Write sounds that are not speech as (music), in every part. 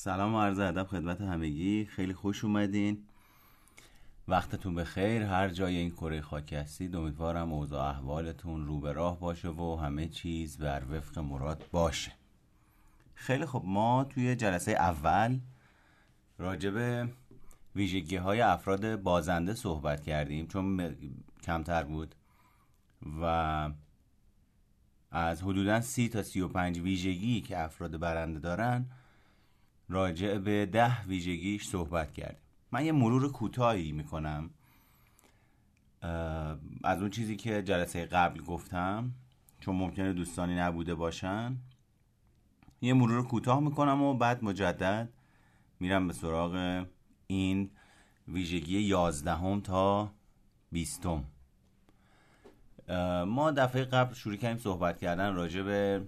سلام و عرض ادب خدمت همگی. خیلی خوش اومدین. وقتتون به خیر هر جای این کره خاکی هستید امیدوارم اوضاع احوالتون رو به راه باشه و همه چیز بر وفق مراد باشه. خیلی خب ما توی جلسه اول راجع به ویژگی های افراد بازنده صحبت کردیم چون کمتر بود و از حدودا سی تا سی و پنج ویژگی که افراد برنده دارن راجع به ده ویژگیش صحبت کردیم. من یه مرور کوتاهی می‌کنم. از اون چیزی که جلسه قبل گفتم چون ممکنه دوستانی نبوده باشن. یه مرور کوتاه می‌کنم و بعد مجدد میرم به سراغ این ویژگی یازدهم تا بیستم. ما دفعه قبل شروع کردیم صحبت کردن راجع به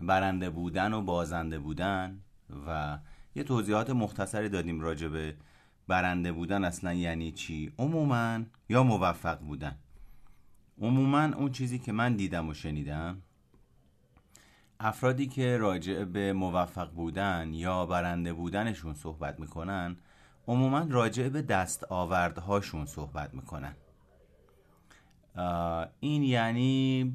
برنده بودن و بازنده بودن. و یه توضیحات مختصری دادیم راجع به برنده بودن اصلا یعنی چی؟ عموما یا موفق بودن؟ عموما اون چیزی که من دیدم و شنیدم افرادی که راجع به موفق بودن یا برنده بودنشون صحبت می‌کنن عموما راجع به دست آوردهاشون صحبت می‌کنن. این یعنی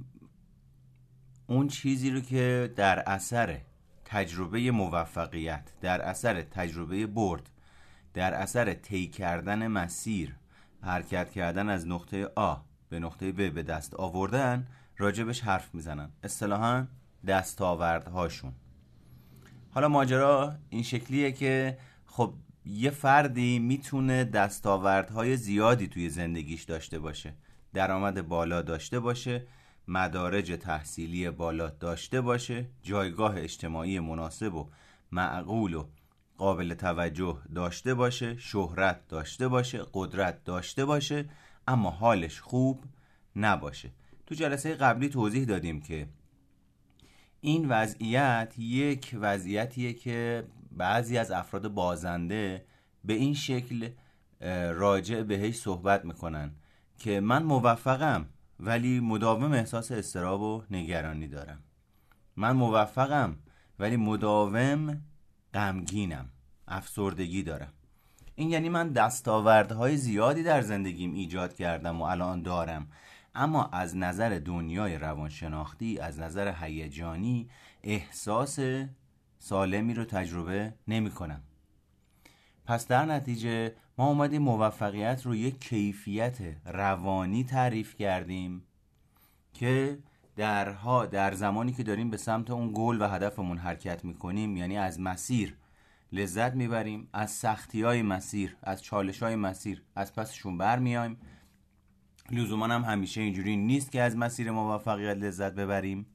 اون چیزی رو که در اثر تجربه موفقیت در اثر تجربه برد در اثر طی کردن مسیر حرکت کردن از نقطه آ به نقطه ب به دست آوردن راجبش حرف می‌زنن. اصطلاحا دستاوردهاشون. حالا ماجرا این شکلیه که خب یه فردی می‌تونه دستاوردهای زیادی توی زندگیش داشته باشه درآمد بالا داشته باشه مدارج تحصیلی بالا داشته باشه جایگاه اجتماعی مناسب و معقول و قابل توجه داشته باشه شهرت داشته باشه قدرت داشته باشه اما حالش خوب نباشه. تو جلسه قبلی توضیح دادیم که این وضعیت یک وضعیتیه که بعضی از افراد بازنده به این شکل راجع بهش صحبت می‌کنن که من موفقم. ولی مداوم احساس استراب و نگرانی دارم. من موفقم ولی مداوم غمگینم. افسردگی دارم. این یعنی من دستاوردهای زیادی در زندگیم ایجاد کردم و الان دارم. اما از نظر دنیای روانشناختی از نظر هیجانی احساس سالمی رو تجربه نمی کنم پس در نتیجه ما اومدیم موفقیت رو یک کیفیت روانی تعریف کردیم که درها در زمانی که داریم به سمت اون گل و هدفمون حرکت می‌کنیم یعنی از مسیر لذت می‌بریم از سختی های مسیر از چالش های مسیر از پسشون برمیایم لزوما هم همیشه اینجوری نیست که از مسیر موفقیت لذت ببریم.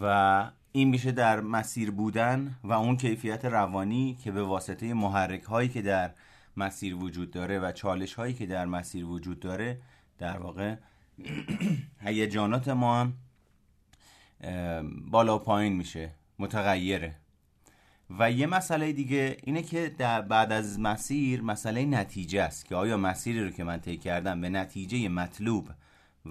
و این میشه در مسیر بودن و اون کیفیت روانی که به واسطه محرک هایی که در مسیر وجود داره و چالش هایی که در مسیر وجود داره در واقع (clears throat) هیجانات ما هم بالا پایین میشه متغیره. و یه مسئله دیگه اینه که در بعد از مسیر مسئله نتیجه است که آیا مسیری رو که من طی کردم به نتیجه مطلوب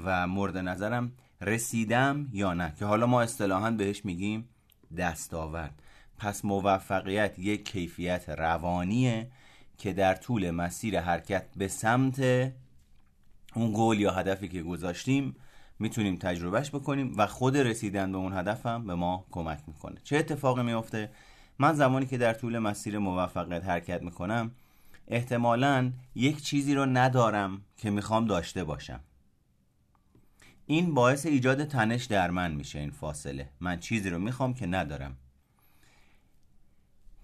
و مورد نظرم رسیدم یا نه؟ که حالا ما اصطلاحا بهش میگیم دستاورد. پس موفقیت یک کیفیت روانیه که در طول مسیر حرکت به سمت اون گل یا هدفی که گذاشتیم می‌تونیم تجربهش بکنیم و خود رسیدن به اون هدف هم به ما کمک می‌کنه. چه اتفاقی میفته من زمانی که در طول مسیر موفقیت حرکت می‌کنم احتمالا یک چیزی رو ندارم که می‌خوام داشته باشم. این باعث ایجاد تنش در من میشه این فاصله. من چیزی رو می‌خوام که ندارم.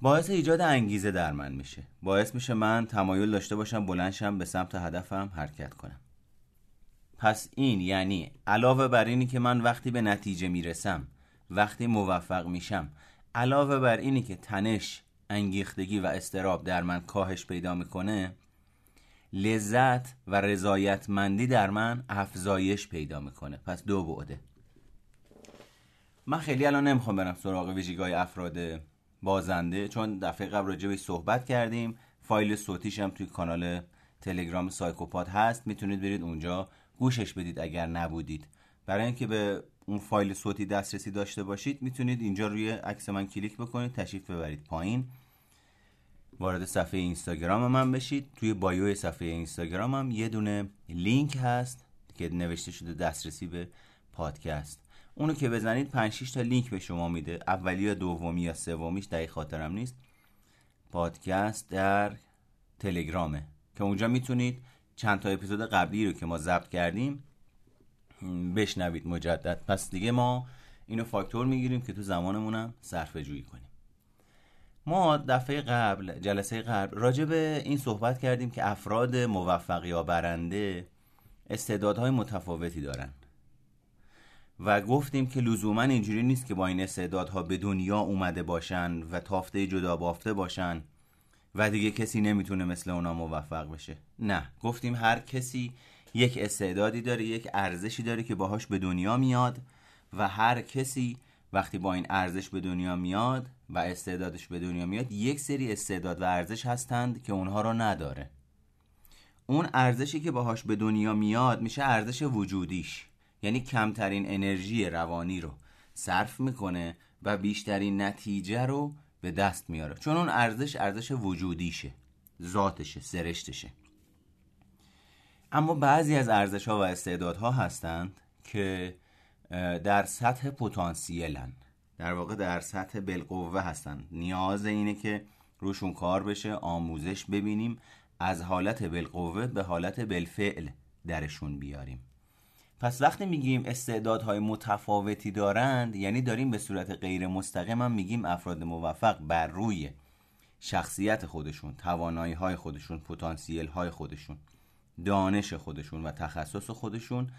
باعث ایجاد انگیزه در من میشه. باعث میشه من تمایل داشته باشم بلندشم به سمت هدفم حرکت کنم. پس این یعنی علاوه بر اینی که من وقتی به نتیجه می‌رسم وقتی موفق میشم علاوه بر اینی که تنش انگیختگی و استراب در من کاهش پیدا می‌کنه لذت و رضایتمندی در من افزایش پیدا می‌کنه. پس دو بعده. من خیلی الان نمی‌خوام برم سراغ ویژگی افراد بازنده چون دفعه قبل راجع صحبت کردیم. فایل صوتیش هم توی کانال تلگرام سایکوپات هست. می‌تونید برید اونجا گوشش بدید اگر نبودید. برای اینکه به اون فایل صوتی دسترسی داشته باشید می‌تونید اینجا روی عکس من کلیک بکنید تشریف ببرید پایین. وارد صفحه اینستاگرام من بشید. توی bio صفحه اینستاگرامم یه دونه لینک هست که نوشته شده دسترسی به پادکست. اونو که بزنید 5 6 تا لینک به شما میده. اولی یا دومی یا سومیش دقیق خاطرم نیست. پادکست در تلگرامه. که اونجا می‌تونید چند تا اپیزود قبلی رو که ما ضبط کردیم بشنوید مجدد. پس دیگه ما اینو فاکتور می‌گیریم که تو زمانمونم صرفه جویی کنیم. ما دفعه قبل جلسه قبل راجع به این صحبت کردیم که افراد موفق یا برنده استعدادهای متفاوتی دارن. و گفتیم که لزوما اینجوری نیست که با این استعدادها به دنیا اومده باشن و تافته جدا بافته باشن و دیگه کسی نمی‌تونه مثل اونا موفق بشه. نه گفتیم هر کسی یک استعدادی داره یک ارزشی داره که باهاش به دنیا میاد و هر کسی وقتی با این ارزش به دنیا میاد و استعدادش به دنیا میاد یک سری استعداد و ارزش هستند که اونها رو نداره. اون ارزشی که باهاش به دنیا میاد میشه ارزش وجودیش. یعنی کمترین انرژی روانی رو صرف می‌کنه و بیشترین نتیجه رو به دست میاره. چون اون ارزش ارزش وجودیشه ذاتشه سرشتشه. اما بعضی از ارزش ها و استعدادها هستند که در سطح پتانسیلن. در واقع در سطح بالقوه هستند نیاز اینه که روشون کار بشه آموزش ببینیم از حالت بالقوه به حالت بالفعل درشون بیاریم. پس وقتی میگیم استعدادهای متفاوتی دارند یعنی داریم به صورت غیر مستقیم هم میگیم افراد موفق بر روی شخصیت خودشون توانایی های خودشون پتانسیل های خودشون دانش خودشون و تخصص خودشون.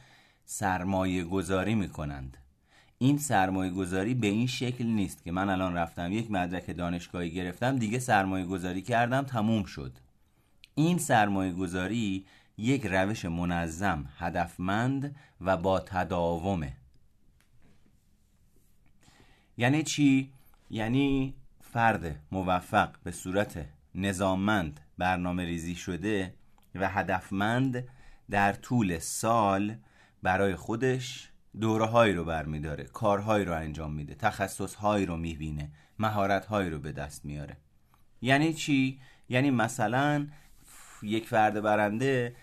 سرمایه گذاری می‌کنند. این سرمایه گذاری به این شکل نیست که من الان رفتم یک مدرک دانشگاهی گرفتم دیگه سرمایه گذاری کردم تموم شد. این سرمایه گذاری یک روش منظم هدفمند و با تداومه. یعنی چی؟ یعنی فرد موفق به صورت نظاممند برنامه ریزی شده و هدفمند در طول سال برای خودش دوره هایی رو برمیداره کارهایی رو انجام میده تخصص هایی رو می‌بینه مهارت هایی رو به دست میاره. یعنی چی؟ یعنی مثلا یک فرد برنده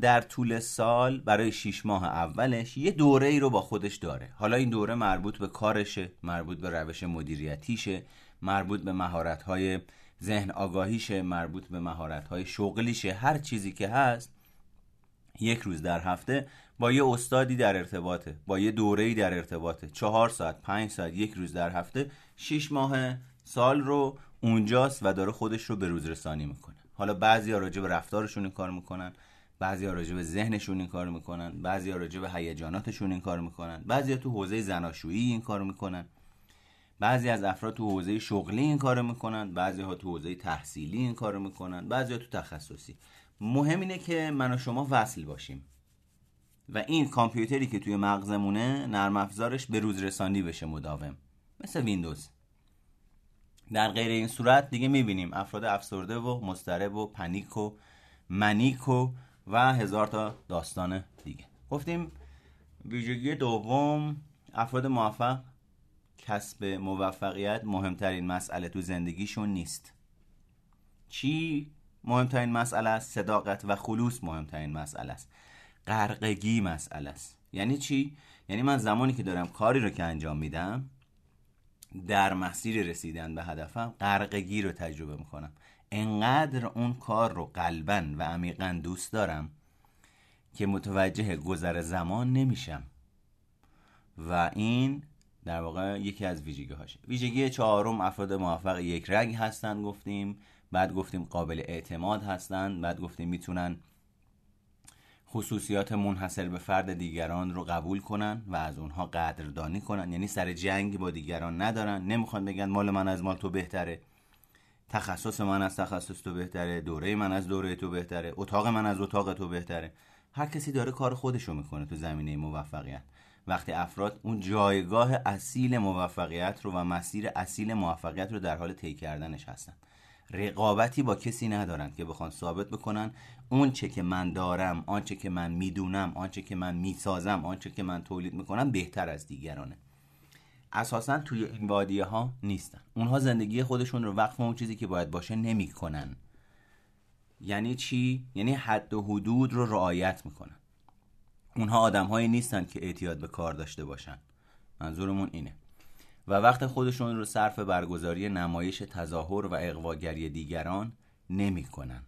در طول سال برای شیش ماه اولش یه دوره ای رو با خودش داره. حالا این دوره مربوط به کارشه مربوط به روش مدیریتیشه مربوط به مهارت های ذهن آگاهیشه مربوط به مهارت های شغلیشه. هر چیزی که هست یک روز در هفته با یه استادی در ارتباطه با یه دوره‌ای در ارتباطه. چهار ساعت پنج ساعت یک روز در هفته شیش ماه سال رو اونجاست و داره خودش رو به روز رسانی می‌کنه. حالا بعضی ها راجع به رفتارشون این کار می‌کنن بعضی ها راجع به ذهنشون این کار می‌کنن بعضی ها راجع به هیجاناتشون این کار می‌کنن بعضی تو حوزه زناشویی این کار می‌کنن بعضی از افراد تو حوزه شغلی این کار می‌کنن بعضی ها تو حوزه تحصیلی این کار می‌کنن بعضی ها تو تخصصی. مهم اینه که من و شما وصل باشیم. و این کامپیوتری که توی مغزمونه نرم افزارش به روز رسانی بشه مداوم. مثل ویندوز. در غیر این صورت دیگه می‌بینیم افراد افسرده و مضطرب و پنیک و منیک و و هزار تا داستان دیگه. گفتیم ویژگی دوم افراد موفق کسب موفقیت مهمترین مسئله تو زندگیشون نیست. چی مهمترین مسئله است؟ صداقت و خلوص مهمترین مسئله است. غرقگی مسئله است. یعنی چی؟ یعنی من زمانی که دارم کاری رو که انجام میدم در مسیر رسیدن به هدفم غرقگی رو تجربه می‌کنم. انقدر اون کار رو قلبا و عمیقا دوست دارم که متوجه گذر زمان نمیشم. و این در واقع یکی از ویژگی هاشه ویژگی چهارم افراد موفق یک رنگ هستن گفتیم. بعد گفتیم قابل اعتماد هستن. بعد گفتیم می‌تونن خصوصیات منحصر به فرد دیگران رو قبول کنن و از اونها قدردانی کنن. یعنی سر جنگ با دیگران ندارن. نمی‌خوان بگن مال من از مال تو بهتره. تخصص من از تخصص تو بهتره. دوره من از دوره تو بهتره. اتاق من از اتاق تو بهتره. هر کسی داره کار خودشو می‌کنه تو زمینه موفقیت. وقتی افراد اون جایگاه اصیل موفقیت رو و مسیر اصیل موفقیت رو در حال طی کردنش هستن. رقابتی با کسی ندارند که بخوان ثابت بکنن اون چه که من دارم آنچه که من می‌دونم آنچه که من می‌سازم آنچه که من تولید می‌کنم بهتر از دیگرانه. اساسا توی این وادیه ها نیستن. اونها زندگی خودشون رو وقف اون چیزی که باید باشه نمی‌کنن. یعنی چی؟ یعنی حد و حدود رو رعایت می‌کنن. اونها آدم هایی نیستن که اعتیاد به کار داشته باشن. منظورمون اینه. و وقت خودشون رو صرف برگزاری نمایش تظاهر و اقواگری دیگران نمی‌کنن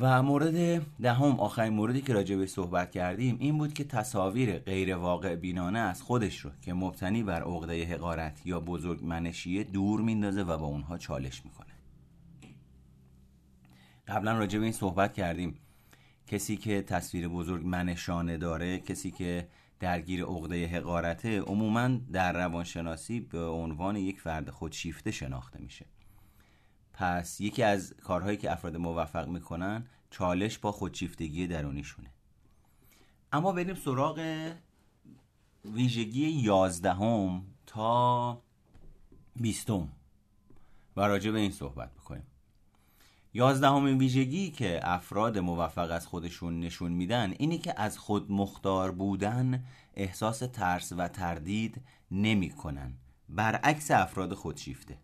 و مورد دهم آخرین موردی که راجع به صحبت کردیم این بود که تصاویر غیر واقع بینانه از خودش رو که مبتنی بر عقده حقارت یا بزرگ منشیه دور میندازه و با اونها چالش می‌کنه. قبلا راجع به این صحبت کردیم. کسی که تصویر بزرگ منشانه داره کسی که درگیر عقده حقارته عموما در روانشناسی به عنوان یک فرد خودشیفته شناخته میشه. پس یکی از کارهایی که افراد موفق می‌کنن چالش با خودشیفتگی درونیشونه. اما بریم سراغ ویژگی یازدهم تا بیستم و راجع به این صحبت بکنیم. یازدهمین ویژگی که افراد موفق از خودشون نشون میدن اینی که از خود مختار بودن احساس ترس و تردید نمی‌کنن. برعکس افراد خودشیفته.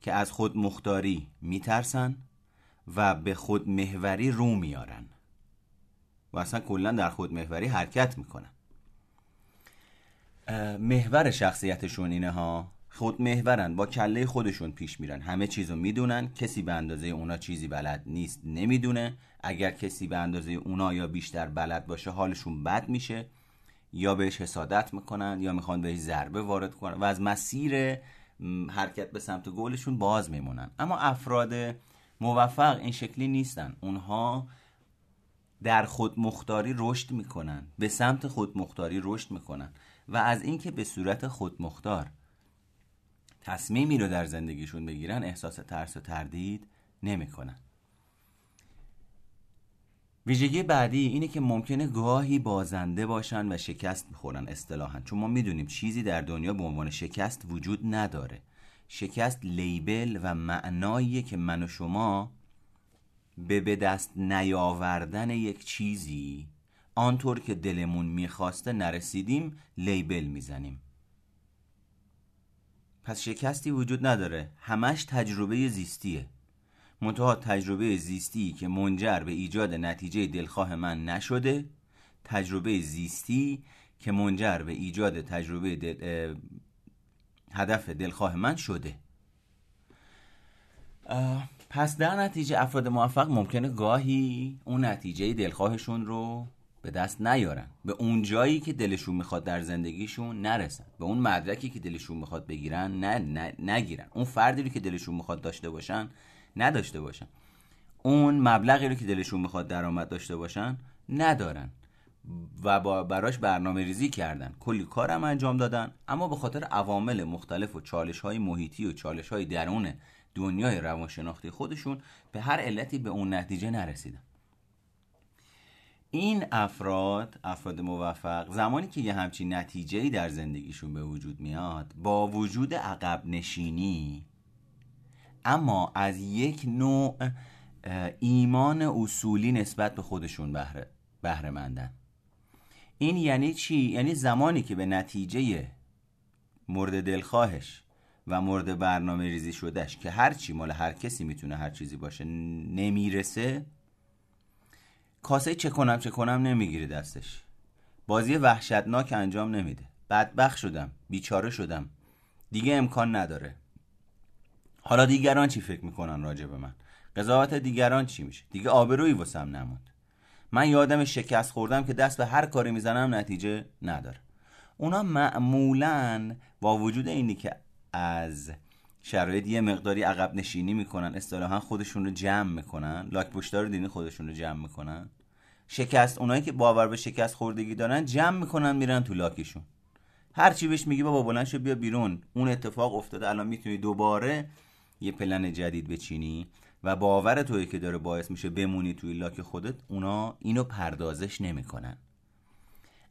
که از خود مختاری میترسن و به خود محوری رو میارن. و اصلا کلا در خود محوری حرکت می‌کنن. محور شخصیتشون اینه ها؟ خود محورن با کله خودشون پیش میرن. همه چیزو می‌دونن. کسی به اندازه اونا چیزی بلد نیست نمی‌دونه. اگر کسی به اندازه اونا یا بیشتر بلد باشه حالشون بد میشه. یا بهش حسادت می‌کنن یا می‌خوان بهش ضربه وارد کنن. و از مسیر حرکت به سمت گلشون باز میمونن. اما افراد موفق این شکلی نیستن. اونها در خود مختاری رشد می‌کنن. به سمت خود مختاری رشد می‌کنن. و از اینکه به صورت خود مختار تصمیمی رو در زندگیشون بگیرن احساس ترس و تردید نمی‌کنن. ویژگی بعدی اینه که ممکنه گاهی بازنده باشن و شکست بخورن اصطلاحا. چون ما می‌دونیم چیزی در دنیا به عنوان شکست وجود نداره. شکست لیبل و معناییه که من و شما به به دست نیاوردن یک چیزی آنطور که دلمون می‌خواسته نرسیدیم لیبل می‌زنیم. پس شکستی وجود نداره. همش تجربه زیستیه. منتها تجربه زیستی که منجر به ایجاد نتیجه دلخواه من نشده تجربه زیستی که منجر به ایجاد تجربه دل... هدف دلخواه من شده. پس در نتیجه افراد موفق ممکنه گاهی اون نتیجه دلخواهشون رو به دست نیارن. به اون جایی که دلشون می‌خواد در زندگیشون نرسن. به اون مدرکی که دلشون می‌خواد بگیرن نه, نه نگیرن. اون فردی رو که دلشون می‌خواد داشته باشن نداشته باشن. اون مبلغی رو که دلشون می‌خواد درآمد داشته باشن ندارن. و با براش برنامه ریزی کردن. کلی کارم انجام دادن. اما به خاطر عوامل مختلف و چالش های محیطی و چالش های درون دنیای روانشناختی خودشون به هر علتی به اون نتیجه نرسیدن. این افراد افراد موفق زمانی که یه همچین نتیجه در زندگیشون به وجود میاد با وجود عقب نشینی اما از یک نوع ایمان اصولی نسبت به خودشون بهره بهره مندن این یعنی چی؟ یعنی زمانی که به نتیجه مورد دلخواهش و مورد برنامه ریزی شدهش که هر چی مال هر کسی می‌تونه هر چیزی باشه نمی‌رسه کاسه چه کنم چه کنم نمی‌گیره دستش. بازی وحشتناک انجام نمیده. بدبخ شدم بیچاره شدم. دیگه امکان نداره. حالا دیگران چی فکر می‌کنن راجع به من؟ قضاوت دیگران چی میشه؟ دیگه آبرویی واسم نموند. من یادم شکست خوردم که دست به هر کاری می‌زنم نتیجه نداره. اونا معمولا با وجود اینی که از شرایط یه مقداری عقب نشینی می‌کنن اصطلاحا خودشون رو جمع می‌کنن. لاک پشتار دینی خودشون رو جمع می‌کنن. شکست اونایی که باور به شکست خوردگی دارن جمع می‌کنن میرن تو لاکشون. هر چی بهش میگی بابا بلند شو بیا بیرون. اون اتفاق افتاده الان می‌تونی دوباره یه پلن جدید بچینی و باور توی که داره باعث میشه بمونی توی لاک خودت اونا اینو پردازش نمی‌کنن.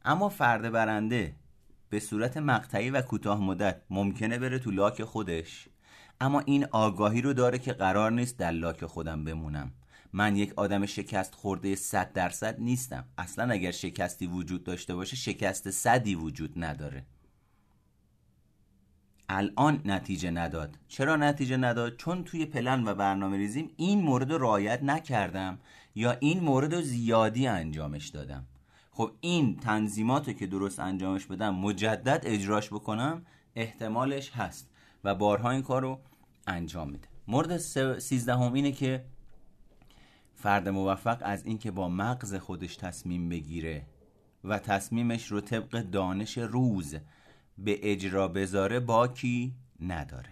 اما فرد برنده به صورت مقطعی و کوتاه مدت ممکنه بره تو لاک خودش اما این آگاهی رو داره که قرار نیست در لاک خودم بمونم. من یک آدم شکست خورده صد درصد نیستم. اصلا اگر شکستی وجود داشته باشه شکست صدی وجود نداره. الان نتیجه نداد. چرا نتیجه نداد؟ چون توی پلن و برنامه ریزیم این مورد رو رعایت نکردم یا این مورد رو زیادی انجامش دادم. خب این تنظیمات که درست انجامش بدم مجدد اجراش بکنم احتمالش هست. و بارها این کار رو انجام میده. مورد سیزدهم اینه که فرد موفق از اینکه با مغز خودش تصمیم بگیره و تصمیمش رو طبق دانش روز به اجرا بذاره باکی نداره.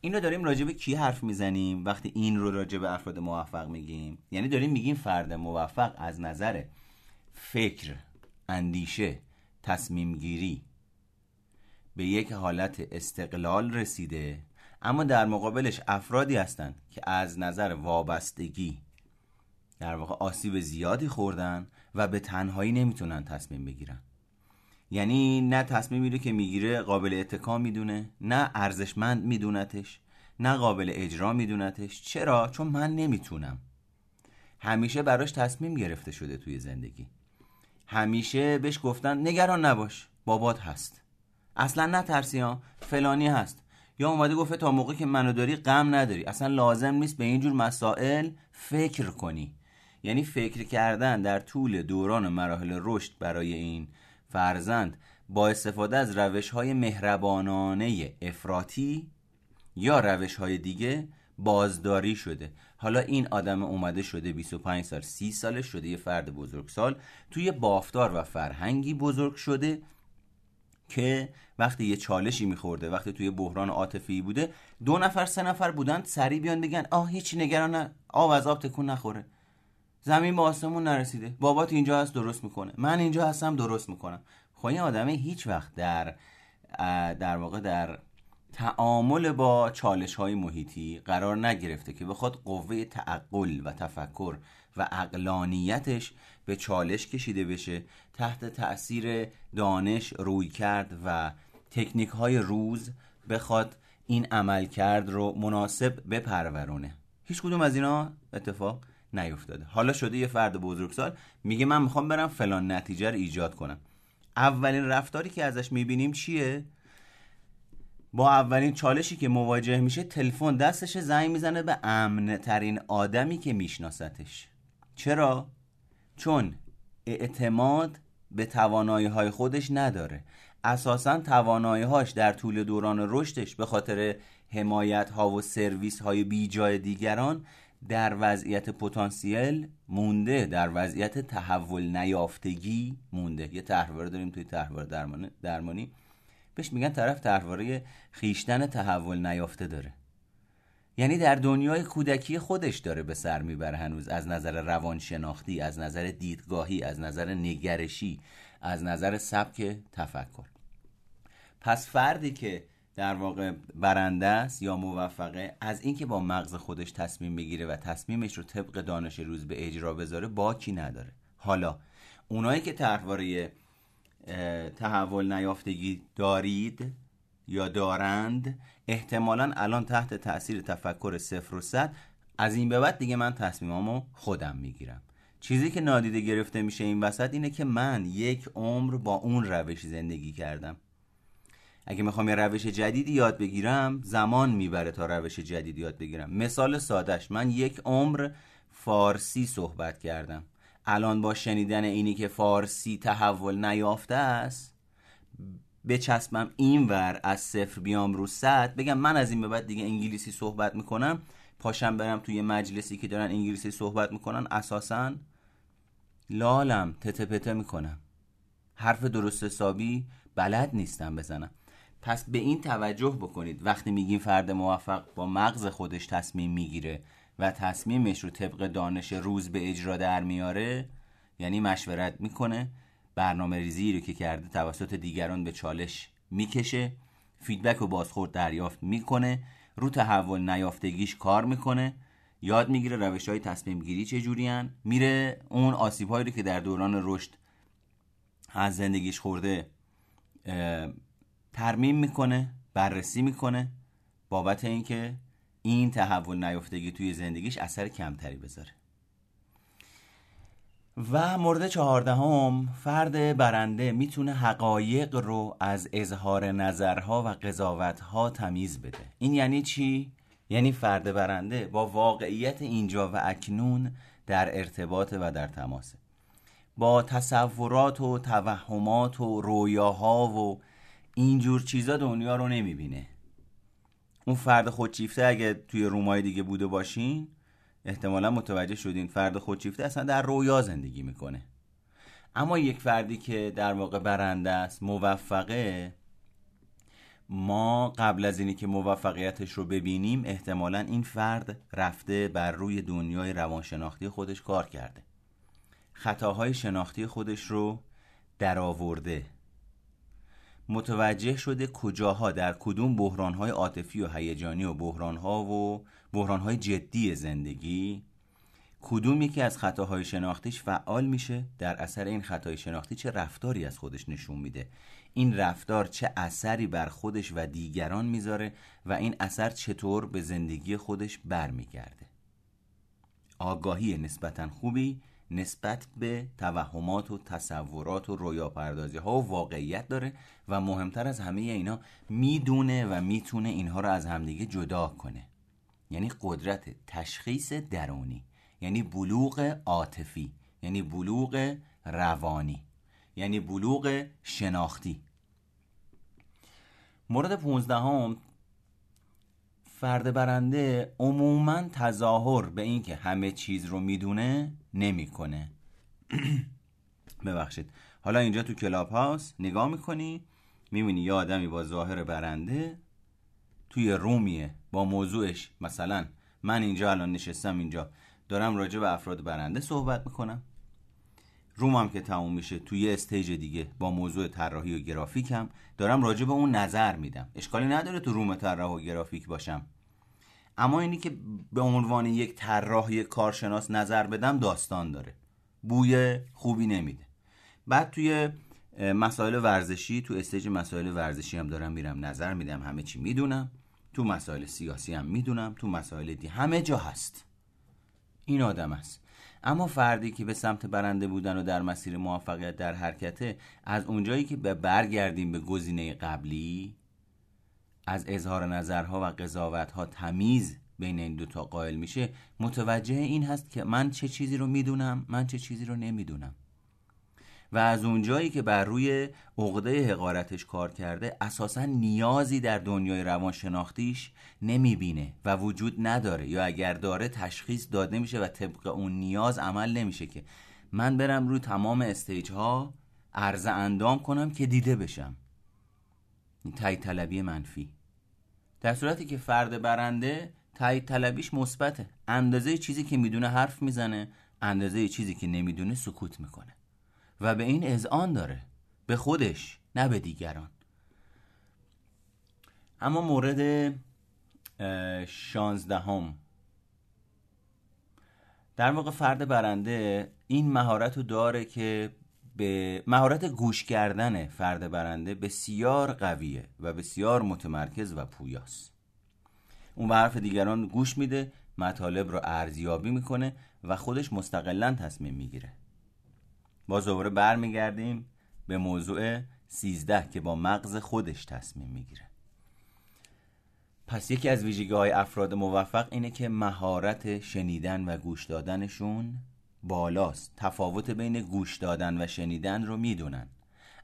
این رو داریم راجع به کی حرف می‌زنیم؟ وقتی این رو راجع به افراد موفق میگیم یعنی داریم میگیم فرد موفق از نظر فکر اندیشه تصمیم گیری به یک حالت استقلال رسیده اما در مقابلش افرادی هستند که از نظر وابستگی در واقع آسیب زیادی خوردن و به تنهایی نمی‌تونن تصمیم بگیرن. یعنی نه تصمیمی رو که می‌گیره قابل اتکا می‌دونه نه ارزشمند میدونتش نه قابل اجرا میدونتش. چرا؟ چون من نمی‌تونم. همیشه براش تصمیم گرفته شده توی زندگی. همیشه بهش گفتن نگران نباش بابات هست. اصلا نترسی ها فلانی هست. یا اومده گفته تا موقعی که منو داری غم نداری. اصلا لازم نیست به اینجور مسائل فکر کنی. یعنی فکر کردن در طول دوران مراحل رشد برای این فرزند با استفاده از روش های مهربانانه افراطی یا روش های دیگه بازداری شده. حالا این آدم اومده شده 25 سال 30 ساله شده یه فرد بزرگسال توی بافتار و فرهنگی بزرگ شده که وقتی یه چالشی میخورده وقتی توی بحران عاطفی بوده دو نفر سه نفر بودن سریع بیان بگن آه هیچی نگران آب از آب تکون نخوره زمین به آسمون نرسیده بابات اینجا هست درست می‌کنه من اینجا هستم درست می‌کنم. خب این آدمه هیچ وقت در در واقع در تعامل با چالش های محیطی قرار نگرفته که بخواد قوه تعقل و تفکر و اقلانیتش به چالش کشیده بشه تحت تاثیر دانش روی کرد و تکنیک های روز بخواد این عمل کرد رو مناسب بپرورونه. هیچ کدوم از اینا اتفاق نیفتاده. حالا شده یه فرد بزرگسال میگه من می‌خوام برم فلان نتیجه رو ایجاد کنم. اولین رفتاری که ازش می‌بینیم چیه؟ با اولین چالشی که مواجه میشه تلفن دستش زنگ می‌زنه به امن ترین آدمی که میشناستش. چرا؟ چون اعتماد به توانایی های خودش نداره. اساسا توانایی هاش در طول دوران رشدش به خاطر حمایت ها و سرویس های بی جای دیگران در وضعیت پتانسیل مونده در وضعیت تحول نیافتگی مونده. یه تحواره داریم توی تحوار درمانی, بهش میگن طرف تحواره خیشتن تحول نیافته داره. یعنی در دنیای کودکی خودش داره به سر می‌بره هنوز. از نظر روانشناختی از نظر دیدگاهی از نظر نگرشی. از نظر سبک تفکر. پس فردی که در واقع برنده است یا موفقه از اینکه با مغز خودش تصمیم بگیره و تصمیمش رو طبق دانش روز به اجرا بذاره باکی نداره. حالا اونایی که طرحواره تحول نیافتگی دارید یا دارند احتمالا الان تحت تاثیر تفکر صفر و صد از این به بعد دیگه من تصمیمامو خودم می‌گیرم. چیزی که نادیده گرفته میشه این وسط اینه که من یک عمر با اون روش زندگی کردم. اگه می‌خوام یه روش جدیدی یاد بگیرم زمان می‌بره تا روش جدید یاد بگیرم. مثال سادش من یک عمر فارسی صحبت کردم. الان با شنیدن اینی که فارسی تحول نیافته است بچسبم اینور از صفر بیام رو صد بگم من از این به بعد دیگه انگلیسی صحبت می‌کنم پاشم برم توی مجلسی که دارن انگلیسی صحبت می‌کنن اساسا لالم تته پته می‌کنم. حرف درست حسابی بلد نیستم بزنم. پس به این توجه بکنید. وقتی میگیم فرد موفق با مغز خودش تصمیم می‌گیره و تصمیمش رو طبق دانش روز به اجرا در میاره یعنی مشورت می‌کنه برنامه ریزی رو که کرده توسط دیگران به چالش می‌کشه فیدبک و بازخورد دریافت می‌کنه رو تحول نیافتگیش کار می‌کنه یاد می‌گیره روش های تصمیم گیری چجوری میره اون آسیب هایی رو که در دوران رشد از زندگیش خورده ترمیم می‌کنه بررسی می‌کنه بابت اینکه این تحول نیفتگی توی زندگیش اثر کمتری بذاره. و مورد چهاردهم فرد برنده می‌تونه حقایق رو از اظهار نظرها و قضاوتها تمیز بده. این یعنی چی؟ یعنی فرد برنده با واقعیت اینجا و اکنون در ارتباط و در تماسه. با تصورات و توهمات و رویاها و اینجور چیزا دنیا رو نمی‌بینه. اون فرد خودشیفته اگه توی رومای دیگه بوده باشین احتمالا متوجه شدین فرد خودشیفته اصلا در رویا زندگی می‌کنه. اما یک فردی که در واقع برنده است موفقه ما قبل از اینی که موفقیتش رو ببینیم احتمالا این فرد رفته بر روی دنیای روانشناختی خودش کار کرده. خطاهای شناختی خودش رو درآورده. متوجه شده کجاها در کدوم بحرانهای عاطفی و هیجانی و بحرانها و بحرانهای جدی زندگی کدوم یکی از خطاهای شناختیش فعال میشه در اثر این خطای شناختی چه رفتاری از خودش نشون میده. این رفتار چه اثری بر خودش و دیگران می‌ذاره و این اثر چطور به زندگی خودش برمیگرده. آگاهی نسبتا خوبی نسبت به توهمات و تصورات و رویاپردازی ها و واقعیت داره و مهمتر از همه اینا می‌دونه و می‌تونه اینها رو از همدیگه جدا کنه. یعنی قدرت تشخیص درونی یعنی بلوغ عاطفی یعنی بلوغ روانی. یعنی بلوغ شناختی. مورد پونزدهم فرد برنده عموما تظاهر به اینکه همه چیز رو می‌دونه نمی‌کنه. (clears throat) ببخشید. حالا اینجا تو کلاب هاوس نگاه می‌کنی می‌بینی یه آدمی با ظاهر برنده توی رومیه. با موضوعش مثلا من اینجا الان نشستم اینجا. دارم راجع به افراد برنده صحبت می‌کنم. room م که تموم میشه توی stage دیگه با موضوع طراحی و گرافیکم دارم راجع به اون نظر میدم. اشکالی نداره تو room طراح و گرافیک باشم. اما اینی که به عنوان یک طراح یک کارشناس نظر بدم داستان داره. بوی خوبی نمیده. بعد توی مسائل ورزشی تو stage مسائل ورزشی هم دارم میرم نظر میدم همه چی می‌دونم. تو مسائل سیاسی هم می‌دونم تو مسائل دی همه جا هست. این آدم است اما فردی که به سمت برنده بودن و در مسیر موفقیت در حرکته از اونجایی که به برگردیم به گزینه قبلی از اظهار نظرها و قضاوتها تمیز بین این دوتا قائل میشه متوجه این هست که من چه چیزی رو می‌دونم من چه چیزی رو نمی‌دونم. و از اونجایی که بر روی عقده حقارتش کار کرده اساسا نیازی در دنیای روانشناختیش نمی‌بینه و وجود نداره. یا اگر داره تشخیص داده میشه و طبق اون نیاز عمل نمیشه که. من برم روی تمام استیج ها عرض اندام کنم که دیده بشم. تایید طلبی منفی. در صورتی که فرد برنده تایید طلبیش مثبته. اندازه چیزی که می‌دونه حرف می‌زنه اندازه چیزی که نمی‌دونه سکوت می‌کنه. و به این اذعان داره. به خودش نه به دیگران. اما مورد شانزدهم. در واقع فرد برنده این مهارت رو داره که به مهارت گوش کردن فرد برنده بسیار قویه و بسیار متمرکز و پویاست. اون به حرف دیگران گوش میده مطالب رو ارزیابی می‌کنه و خودش مستقلا تصمیم می‌گیره. باز دوباره برمیگردیم به موضوع سیزده که با مغز خودش تصمیم می‌گیره. پس یکی از ویژگی های افراد موفق اینه که مهارت شنیدن و گوش دادنشون بالاست. تفاوت بین گوش دادن و شنیدن رو می‌دونن.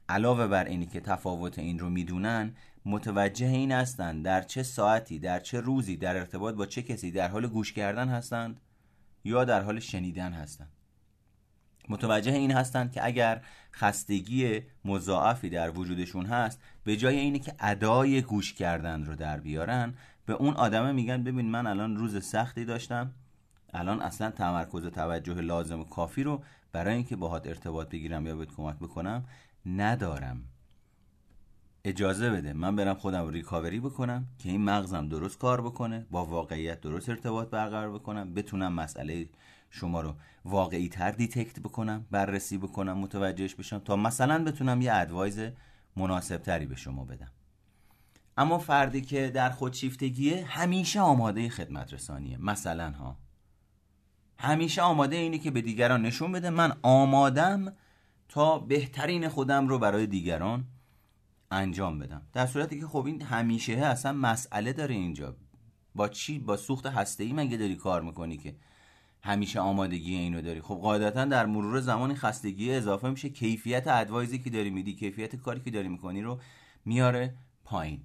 علاوه بر اینی که تفاوت این رو می‌دونن متوجه این هستند در چه ساعتی در چه روزی در ارتباط با چه کسی در حال گوش کردن هستند یا در حال شنیدن هستند. متوجه این هستند که اگر خستگی مضاعفی در وجودشون هست به جای اینی که ادای گوش کردن رو در بیارن به اون آدمه میگن ببین من الان روز سختی داشتم الان اصلا تمرکز و توجه لازم و کافی رو برای اینکه باهات ارتباط بگیرم یا بهت کمک بکنم ندارم. اجازه بده من برم خودم recovery بکنم که این مغزم درست کار بکنه با واقعیت درست ارتباط برقرار بکنم بتونم مسئله شما رو واقعی تر detect بکنم بررسی بکنم متوجهش بشم تا مثلا بتونم یه advice مناسب تری به شما بدم. اما فردی که در خودشیفتگیه همیشه آماده خدمت رسانیه مثلا ها. همیشه آماده اینه که به دیگران نشون بده. من آمادم تا بهترین خودم رو برای دیگران انجام بدم. در صورتی که خب این همیشه اصلا مسئله داره اینجا. با چی؟ با سوخت هسته ای مگه داری کار می‌کنی که همیشه آمادگی اینو داری. خب قاعدتا در مرور زمانی خستگی اضافه میشه. کیفیت ادوایزی که داری میدی کیفیت کاری که داری می‌کنی رو میاره پایین.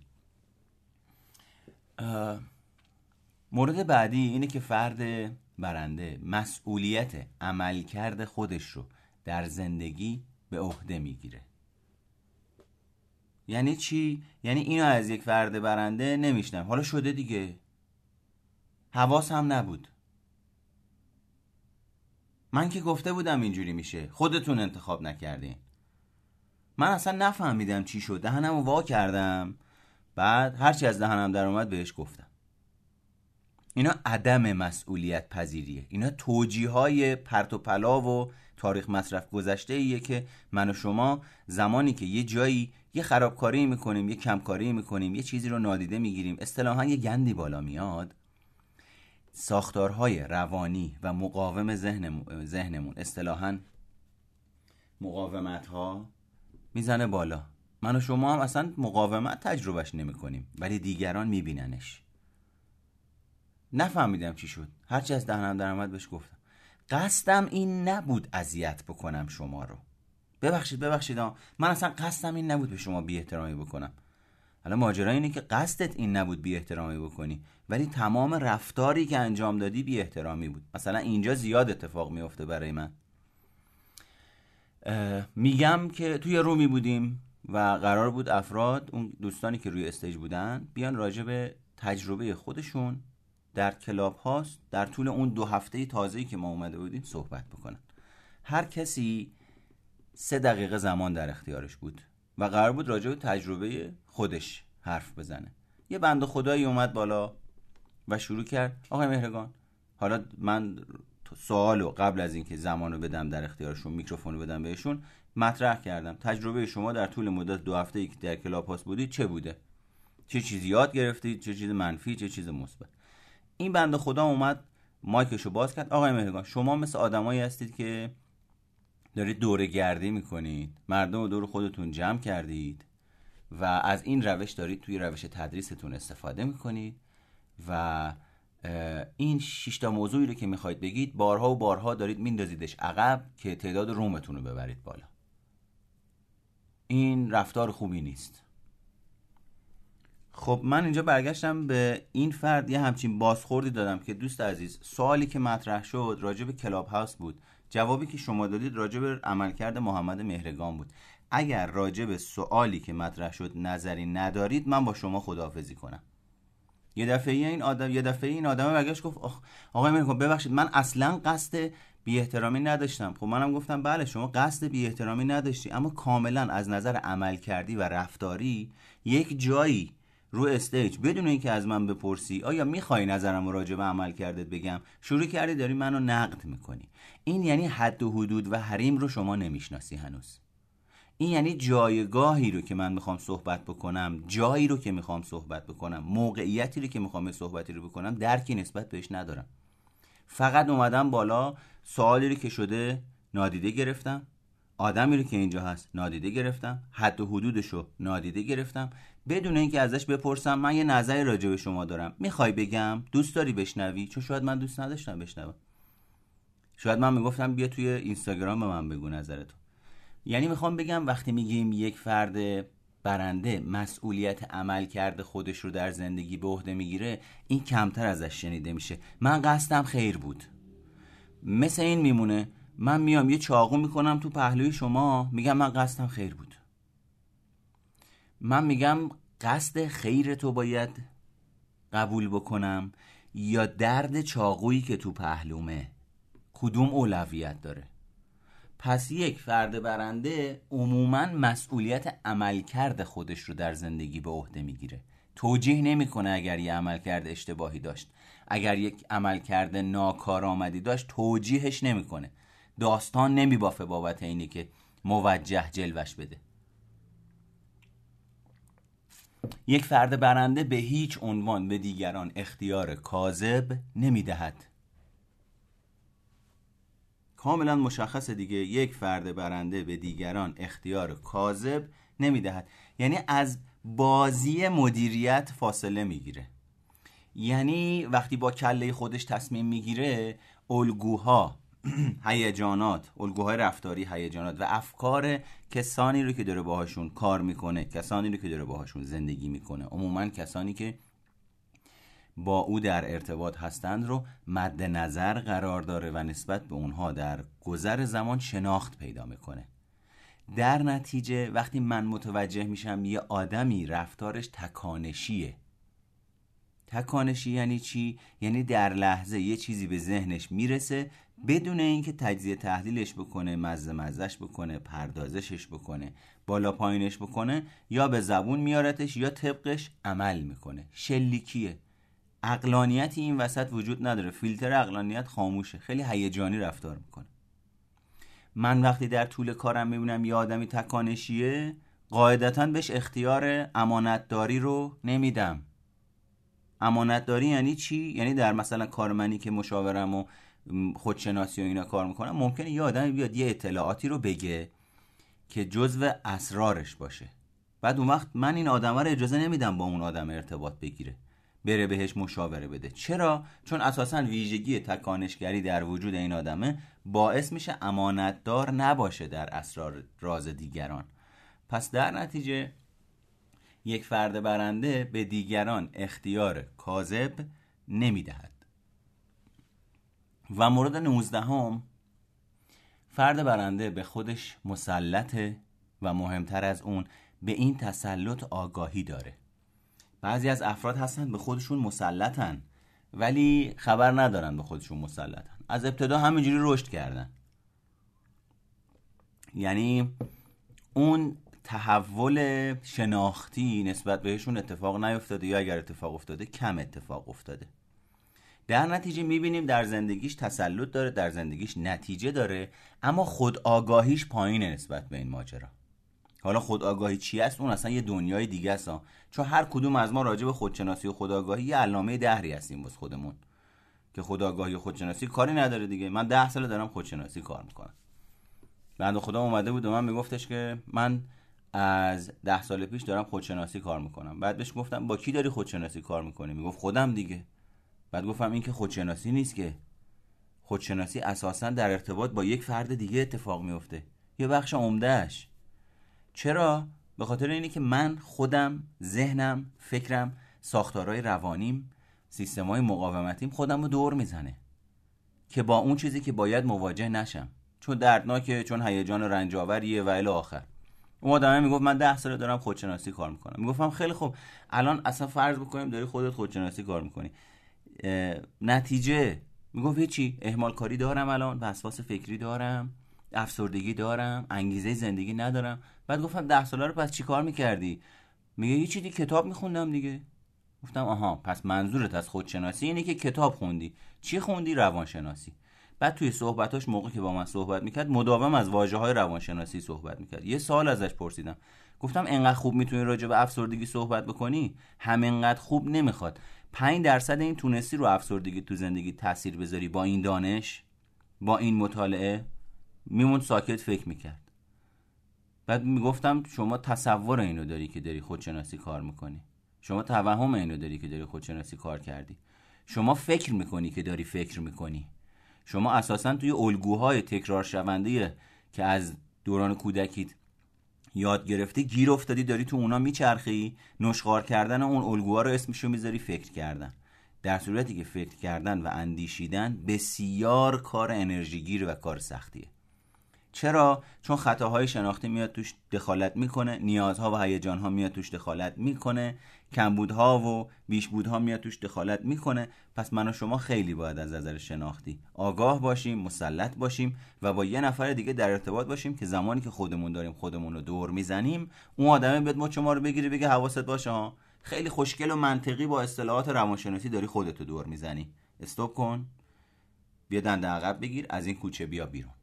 مورد بعدی اینه که فرد برنده مسئولیت عملکرد خودش رو در زندگی به عهده می‌گیره. یعنی چی؟ یعنی اینو از یک فرد برنده نمیشنم. حالا شده دیگه. حواس هم نبود. من که گفته بودم اینجوری میشه. خودتون انتخاب نکردین. من اصلا نفهمیدم چی شد. دهنم وا کردم. بعد هرچی از دهنم در اومد بهش گفتم. اینا عدم مسئولیت پذیریه. اینا توجیه های پرت و پلا و تاریخ مصرف گذشته ایه که من و شما زمانی که یه جایی یه خرابکاری می‌کنیم یه کمکاری می‌کنیم یه چیزی رو نادیده می‌گیریم اصطلاحا یه گندی بالا میاد. ساختارهای روانی و مقاوم ذهنمون, ذهنمون. اصطلاحا مقاومت ها می‌زنه بالا. من و شما هم اصلا مقاومت تجربهش نمی کنیم ولی دیگران میبیننش. نفهمیدم چی شد. هرچی از دهنم در آمد بهش گفتم. قصدم این نبود اذیت بکنم شما رو. ببخشید ببخشید من اصلا قصدم این نبود به شما بی احترامی بکنم. حالا ماجرا اینه که قصدت این نبود بی احترامی بکنی ولی تمام رفتاری که انجام دادی بی احترامی بود. مثلا اینجا زیاد اتفاق میفته برای من. میگم که توی رومی بودیم و قرار بود افراد اون دوستانی که روی استیج بودن بیان راجع به تجربه خودشون در Clubhouse در طول اون دو هفته تازه‌ای که ما اومده بودیم صحبت بکنن. هر کسی سه دقیقه زمان در اختیارش بود و قرار بود راجع به تجربه خودش حرف بزنه. یه بنده خدایی اومد بالا و شروع کرد آقای مهرگان حالا من سوالو قبل از اینکه زمانو بدم در اختیارشون میکروفون بدم بهشون مطرح کردم. تجربه شما در طول مدت دو هفته ای که در Clubhouse بودید چه بوده؟ چه چیزی یاد گرفتید چه چیز منفی؟ چه چیز مثبت؟ این بنده خدا اومد مایکشو باز کرد. آقای مهرگان شما مثل آدمایی هستید که دارید دوره گردی می‌کنید مردم دور خودتون جمع کردید. و از این روش دارید توی روش تدریستون استفاده می‌کنید و این شیشتا موضوعی رو که می‌خواید بگید بارها و بارها دارید میندازیدش عقب که تعداد رومتون رو ببرید بالا. این رفتار خوبی نیست. خب من اینجا برگشتم به این فرد یه همچین بازخوردی دادم که دوست عزیز سوالی که مطرح شد راجع به کلاب هاوس بود. جوابی که شما دادید راجع به عملکرد محمد مهرگان بود. اگر راجع به سوالی که مطرح شد نظری ندارید من با شما خداحافظی کنم. یه دفعه این آدم یه دفعه این آدم برگشت گفت آقای مهرگان ببخشید من اصلا قصد بی احترامی نداشتم. خب منم گفتم بله شما قصد بی احترامی نداشتی اما کاملا از نظر عمل کردی و رفتاری یک جایی رو استیج. بدون اینکه از من بپرسی آیا می‌خوای نظرم راجع به عمل کردت بگم؟ شروع کردی داری منو نقد می‌کنی. این یعنی حد و حدود و حریم رو شما نمی‌شناسی هنوز. این یعنی جایگاهی رو که من می‌خوام صحبت بکنم جایی رو که می‌خوام صحبت بکنم موقعیتی رو که می‌خوام صحبتی رو بکنم درکی نسبت بهش ندارم. فقط اومدم بالا سوالی رو که شده نادیده گرفتم آدمی رو که اینجا هست نادیده گرفتم حد و حدودش رو نادیده گرفتم. بدون اینکه ازش بپرسم من یه نظری راجع به شما دارم. می‌خوای بگم؟ دوست داری بشنوی؟ چون شاید من دوست نداشتم بشنوم. شاید من می‌گفتم بیا توی اینستاگرام به من بگو نظرتو. یعنی می‌خوام بگم وقتی میگیم یک فرد برنده مسئولیت عمل کرده خودش رو در زندگی به عهده می‌گیره این کمتر ازش شنیده میشه. من قصدم خیر بود. مثل این میمونه من میام یه چاقو می‌کنم تو پهلوی شما میگم من قصدم خیر بود. من میگم قصد خیر تو باید قبول بکنم یا درد چاقویی که تو پهلومه. کدوم اولویت داره؟ پس یک فرد برنده عموما مسئولیت عملکرد خودش رو در زندگی به عهده می‌گیره. توجیه نمی‌کنه اگر یه عملکرد اشتباهی داشت. اگر یک عملکرد ناکارآمدی داشت توجیهش نمی‌کنه. داستان نمیبافه بابت اینی که موجه جلوش بده. یک فرد برنده به هیچ عنوان به دیگران اختیار کاذب نمی‌دهد. کاملا مشخص دیگه. یک فرد برنده به دیگران اختیار کاذب نمی‌دهد. یعنی از بازی مدیریت فاصله می‌گیره. یعنی وقتی با کله خودش تصمیم می‌گیره الگوها (clears throat) هیجانات الگوهای رفتاری هیجانات و افکار کسانی رو که داره باهاشون کار می‌کنه کسانی رو که داره باهاشون زندگی می‌کنه عموما کسانی که با او در ارتباط هستند رو مد نظر قرار داره و نسبت به اونها در گذر زمان شناخت پیدا می‌کنه. در نتیجه وقتی من متوجه میشم یه آدمی رفتارش تکانشیه. تکانشی یعنی چی؟ یعنی در لحظه یه چیزی به ذهنش می‌رسه بدون اینکه تجزیه تحلیلش بکنه مزه مزش بکنه پردازشش بکنه بالا پایینش بکنه یا به زبون میارتش یا طبقش عمل می‌کنه. شلیکیه. اقلانیتی این وسط وجود نداره. فیلتر اقلانیت خاموشه. خیلی هیجانی رفتار می‌کنه. من وقتی در طول کارم می‌بینم یه آدمی تکانشیه قاعدتا بهش اختیار امانتداری رو نمیدم. امانتداری یعنی چی؟ یعنی در مثلا کار منی که مشاورم و خودشناسی و اینا کار می‌کنم ممکنه یه آدمی بیاد یه اطلاعاتی رو بگه که جزو اسرارش باشه. بعد اون وقت من این آدم رو اجازه نمیدم با اون آدم ارتباط بگیره. بره بهش مشاوره بده. چرا؟ چون اساسا ویژگی تکانشگری در وجود این آدمه باعث میشه امانتدار نباشه در اسرار راز دیگران. پس در نتیجه یک فرد برنده به دیگران اختیار کاذب نمی‌دهد. و مورد نوزدهم فرد برنده به خودش مسلطه و مهمتر از اون به این تسلط آگاهی داره. بعضی از افراد هستن به خودشون مسلطن ولی خبر ندارن به خودشون مسلطن. از ابتدا همینجوری رشد کردن. یعنی اون تحول شناختی نسبت بهشون اتفاق نیفتاده یا اگر اتفاق افتاده کم اتفاق افتاده. در نتیجه می‌بینیم در زندگیش تسلط داره در زندگیش نتیجه داره اما خود آگاهیش پایینه نسبت به این ماجرا. حالا خود آگاهی چی است؟ اون اصلا یه دنیای دیگه است چون هر کدوم از ما راجع به خودشناسی و خودآگاهی یه علامه دهری هستیم واسه خودمون. که خودآگاهی و خودشناسی کاری نداره دیگه. من ده سال دارم خودشناسی کار می‌کنم. بنده خدا اومده بود و من میگفتش که من از ده سال پیش دارم خودشناسی کار می‌کنم. بعد بهش گفتم با کی داری خودشناسی کار می‌کنی؟ می‌گفت خودم دیگه. بعد گفتم این که خودشناسی نیست که. خودشناسی اساسا در ارتباط با یک فرد دیگه اتفاق میفته یه بخش عمدهش چرا؟ به خاطر اینه که من خودم ذهنم فکرم ساختارهای روانیم سیستمای مقاومتیم خودم رو دور می‌زنه که با اون چیزی که باید مواجه نشم. چون دردناکه چون هیجان رنجاوریه و الی آخر. اون آدمه می‌گفت من ده ساله دارم خودشناسی کار می‌کنم. می‌گفتم خیلی خوب. الان اصلا فرض بکنیم داری خودت خودشناسی کار می‌کنی. نتیجه. می‌گفت چی اهمال کاری دارم الان وسواس فکری دارم. افسردگی دارم انگیزه زندگی ندارم. بعد گفتم ده ساله رو پس چی کار می‌کردی؟ میگه یه چیزی کتاب میخوندم دیگه. گفتم آها پس منظورت از خودشناسی اینه که کتاب خوندی. چی خوندی؟ روانشناسی. بعد توی صحبتاش موقع که با من صحبت می‌کرد مداوم از واجه های روانشناسی صحبت می‌کرد. یه سال ازش پرسیدم. گفتم انقدر خوب می‌تونی راجع به افسردگی صحبت بکنی؟ همینقدر خوب نمی‌خواد. 5 درصد این تونستی رو افسردگی تو زندگی تاثیر بذاری با این دانش با این مطالعه؟ میمون ساکت فکر می‌کرد. بعد می‌گفتم شما تصور اینو داری که داری خودشناسی کار می‌کنی. شما توهم اینو داری که داری خودشناسی کار کردی. شما فکر می‌کنی که داری فکر می‌کنی. شما اساسا توی الگوهای تکرار شونده که از دوران کودکیت یاد گرفته گیر افتادی داری تو اونا میچرخی. نشخار کردن اون الگوها رو اسمشو می‌ذاری فکر کردن. در صورتی که فکر کردن و اندیشیدن بسیار کار انرژیگیر و کار سختیه. چرا؟ چون خطاهای شناختی میاد توش دخالت می‌کنه نیازها و هیجانها میاد توش دخالت می‌کنه کمبودها و بیشبودها میاد توش دخالت می‌کنه. پس من و شما خیلی باید از نظر شناختی آگاه باشیم مسلط باشیم و با یه نفر دیگه در ارتباط باشیم که زمانی که خودمون داریم خودمون رو دور می‌زنیم اون آدمه بیاد ما شما رو بگیری بگه حواست باشه خیلی خوشگل و منطقی با اصطلاحات روانشناسی داری خودتو دور می‌زنی. استوب کن. بیا دنده عقب بگیر از این کوچه بیا بیرون.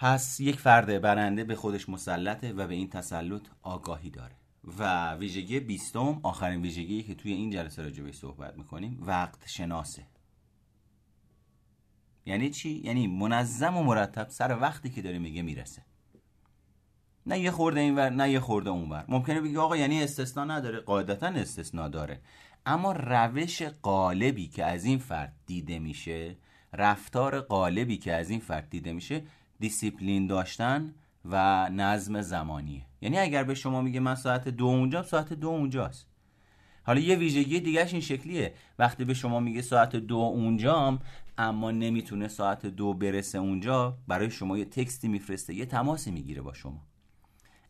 پس یک فرد برنده به خودش مسلطه و به این تسلط آگاهی داره. و ویژگی بیستم آخرین ویژگی که توی این جلسه راجع بهش صحبت می‌کنیم وقت شناسه. یعنی چی؟ یعنی منظم و مرتب سر وقتی که داره میگه می‌رسه. نه یه خورده اینور نه یه خورده اونور ممکنه بگی آقا یعنی استثنا نداره قاعدتا استثنا داره. اما روش غالبی که از این فرد دیده میشه رفتار غالبی که از این فرد دیده میشه دیسیپلین داشتن و نظم زمانیه یعنی اگر به شما میگه من ساعت دو اونجا ساعت دو اونجاست. حالا یه ویژگی دیگهش این شکلیه. وقتی به شما میگه ساعت دو اونجام اما نمی‌تونه ساعت دو برسه اونجا برای شما یه text ی میفرسته یه تماسی می‌گیره با شما.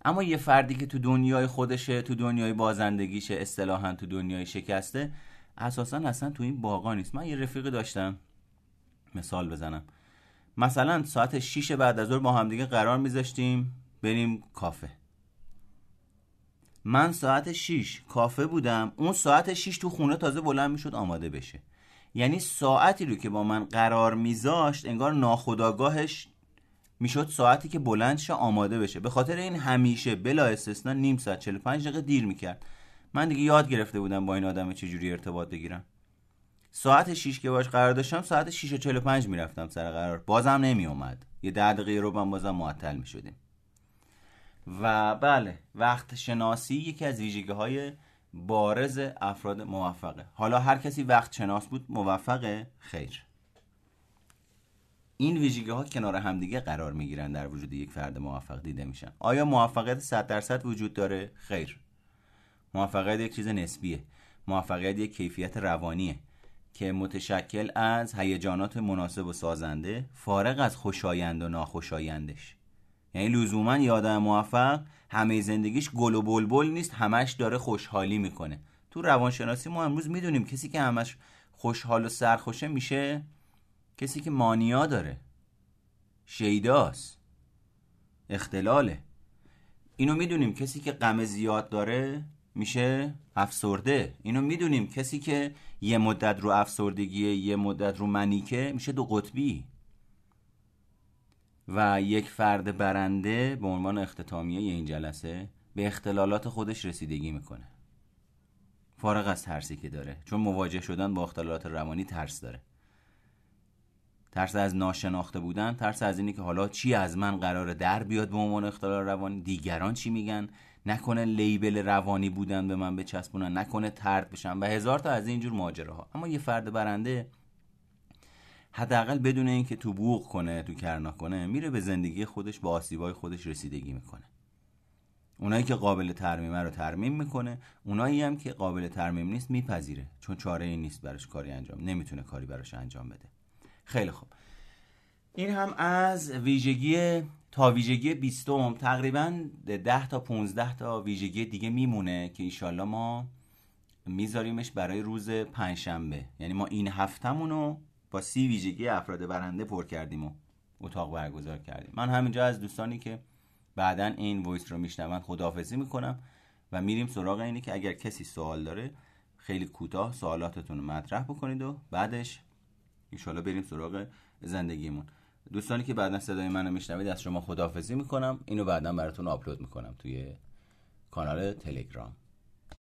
اما یه فردی که تو دنیای خودشه تو دنیای بازندگیشه اصطلاحا تو دنیای شکسته اساسا اصلا تو این باقا نیست. من یه رفیق داشتم. مثال بزنم. مثلا ساعت 6 بعد از ظهر با همدیگه قرار میذاشتیم بریم کافه. من ساعت 6 کافه بودم اون ساعت 6 تو خونه تازه بلند می‌شد آماده بشه. یعنی ساعتی رو که با من قرار میذاشت انگار ناخداگاهش می‌شد ساعتی که بلند آماده بشه. به خاطر این همیشه بلا استثنا نیم ساعت 45 دقیقه دیر می‌کرد. من دیگه یاد گرفته بودم با این آدم چجوری ارتباط بگیرم. ساعت 6 که باش قرار داشتم ساعت 6 و 45 می‌رفتم سر قرار. بازم نمی اومد یه ده دقیقه رو بازم معطل می شدیم و بله وقت شناسی یکی از ویژگی های بارز افراد موفقه. حالا هر کسی وقت شناس بود موفقه؟ خیر. این ویژگی ها کنار همدیگه قرار می گیرن در وجود یک فرد موفق دیده میشن. آیا موفقیت 100 درصد وجود داره؟ خیر. موفقیت یک چیز نسبیه. موفقیت یک کیفیت روانیه. که متشکل از هیجانات مناسب و سازنده فارغ از خوشایند و ناخوشایندش. یعنی لزوما یادم موفق همه زندگیش گل و بلبل نیست همش داره خوشحالی می‌کنه. تو روانشناسی ما امروز می‌دونیم کسی که همش خوشحال و سرخوشه میشه کسی که مانیا داره. شیداست. اختلاله. اینو می‌دونیم کسی که غم زیاد داره میشه افسرده. اینو می‌دونیم کسی که یه مدت رو افسردگیه یه مدت رو منیکه میشه دو قطبی. و یک فرد برنده به عنوان اختتامیه این جلسه به اختلالات خودش رسیدگی می‌کنه. فارغ از ترسی که داره. چون مواجه شدن با اختلالات روانی ترس داره. ترس از ناشناخته بودن ترس از اینی که حالا چی از من قراره در بیاد به عنوان اختلال روانی؟ دیگران چی میگن؟ نکنه لیبل روانی بودن به من بچسبونن نکنه ترد بشن و هزار تا از اینجور ماجره ها اما یه فرد برنده حداقل بدون اینکه تو بوق کنه تو کرنا کنه میره به زندگی خودش با آسیبای خودش رسیدگی می‌کنه. اونایی که قابل ترمیمه رو ترمیم می‌کنه اونایی هم که قابل ترمیم نیست میپذیره چون چاره ای نیست براش کاری انجام نمی‌تونه کاری براش انجام بده. خیلی خوب. این هم از ویژگی تا ویژگی بیستم تقریبا 10 تا 15 تا ویژگی دیگه میمونه که ایشالله ما میذاریمش برای روز پنجشنبه. یعنی ما این هفتمون رو با سی ویژگی افراد برنده پر کردیم و اتاق برگزار کردیم. من همینجا از دوستانی که بعدا این voice رو میشنون خداحافظی می‌کنم و میریم سراغ اینی که اگر کسی سوال داره خیلی کوتاه سوالاتتون رو مطرح بکنید و بعدش ایشالا بریم سراغ زندگیمون. دوستانی که بعدا صدای منو میشنوید از شما خداحافظی می‌کنم. اینو بعدا براتون آپلود می‌کنم توی کانال تلگرام.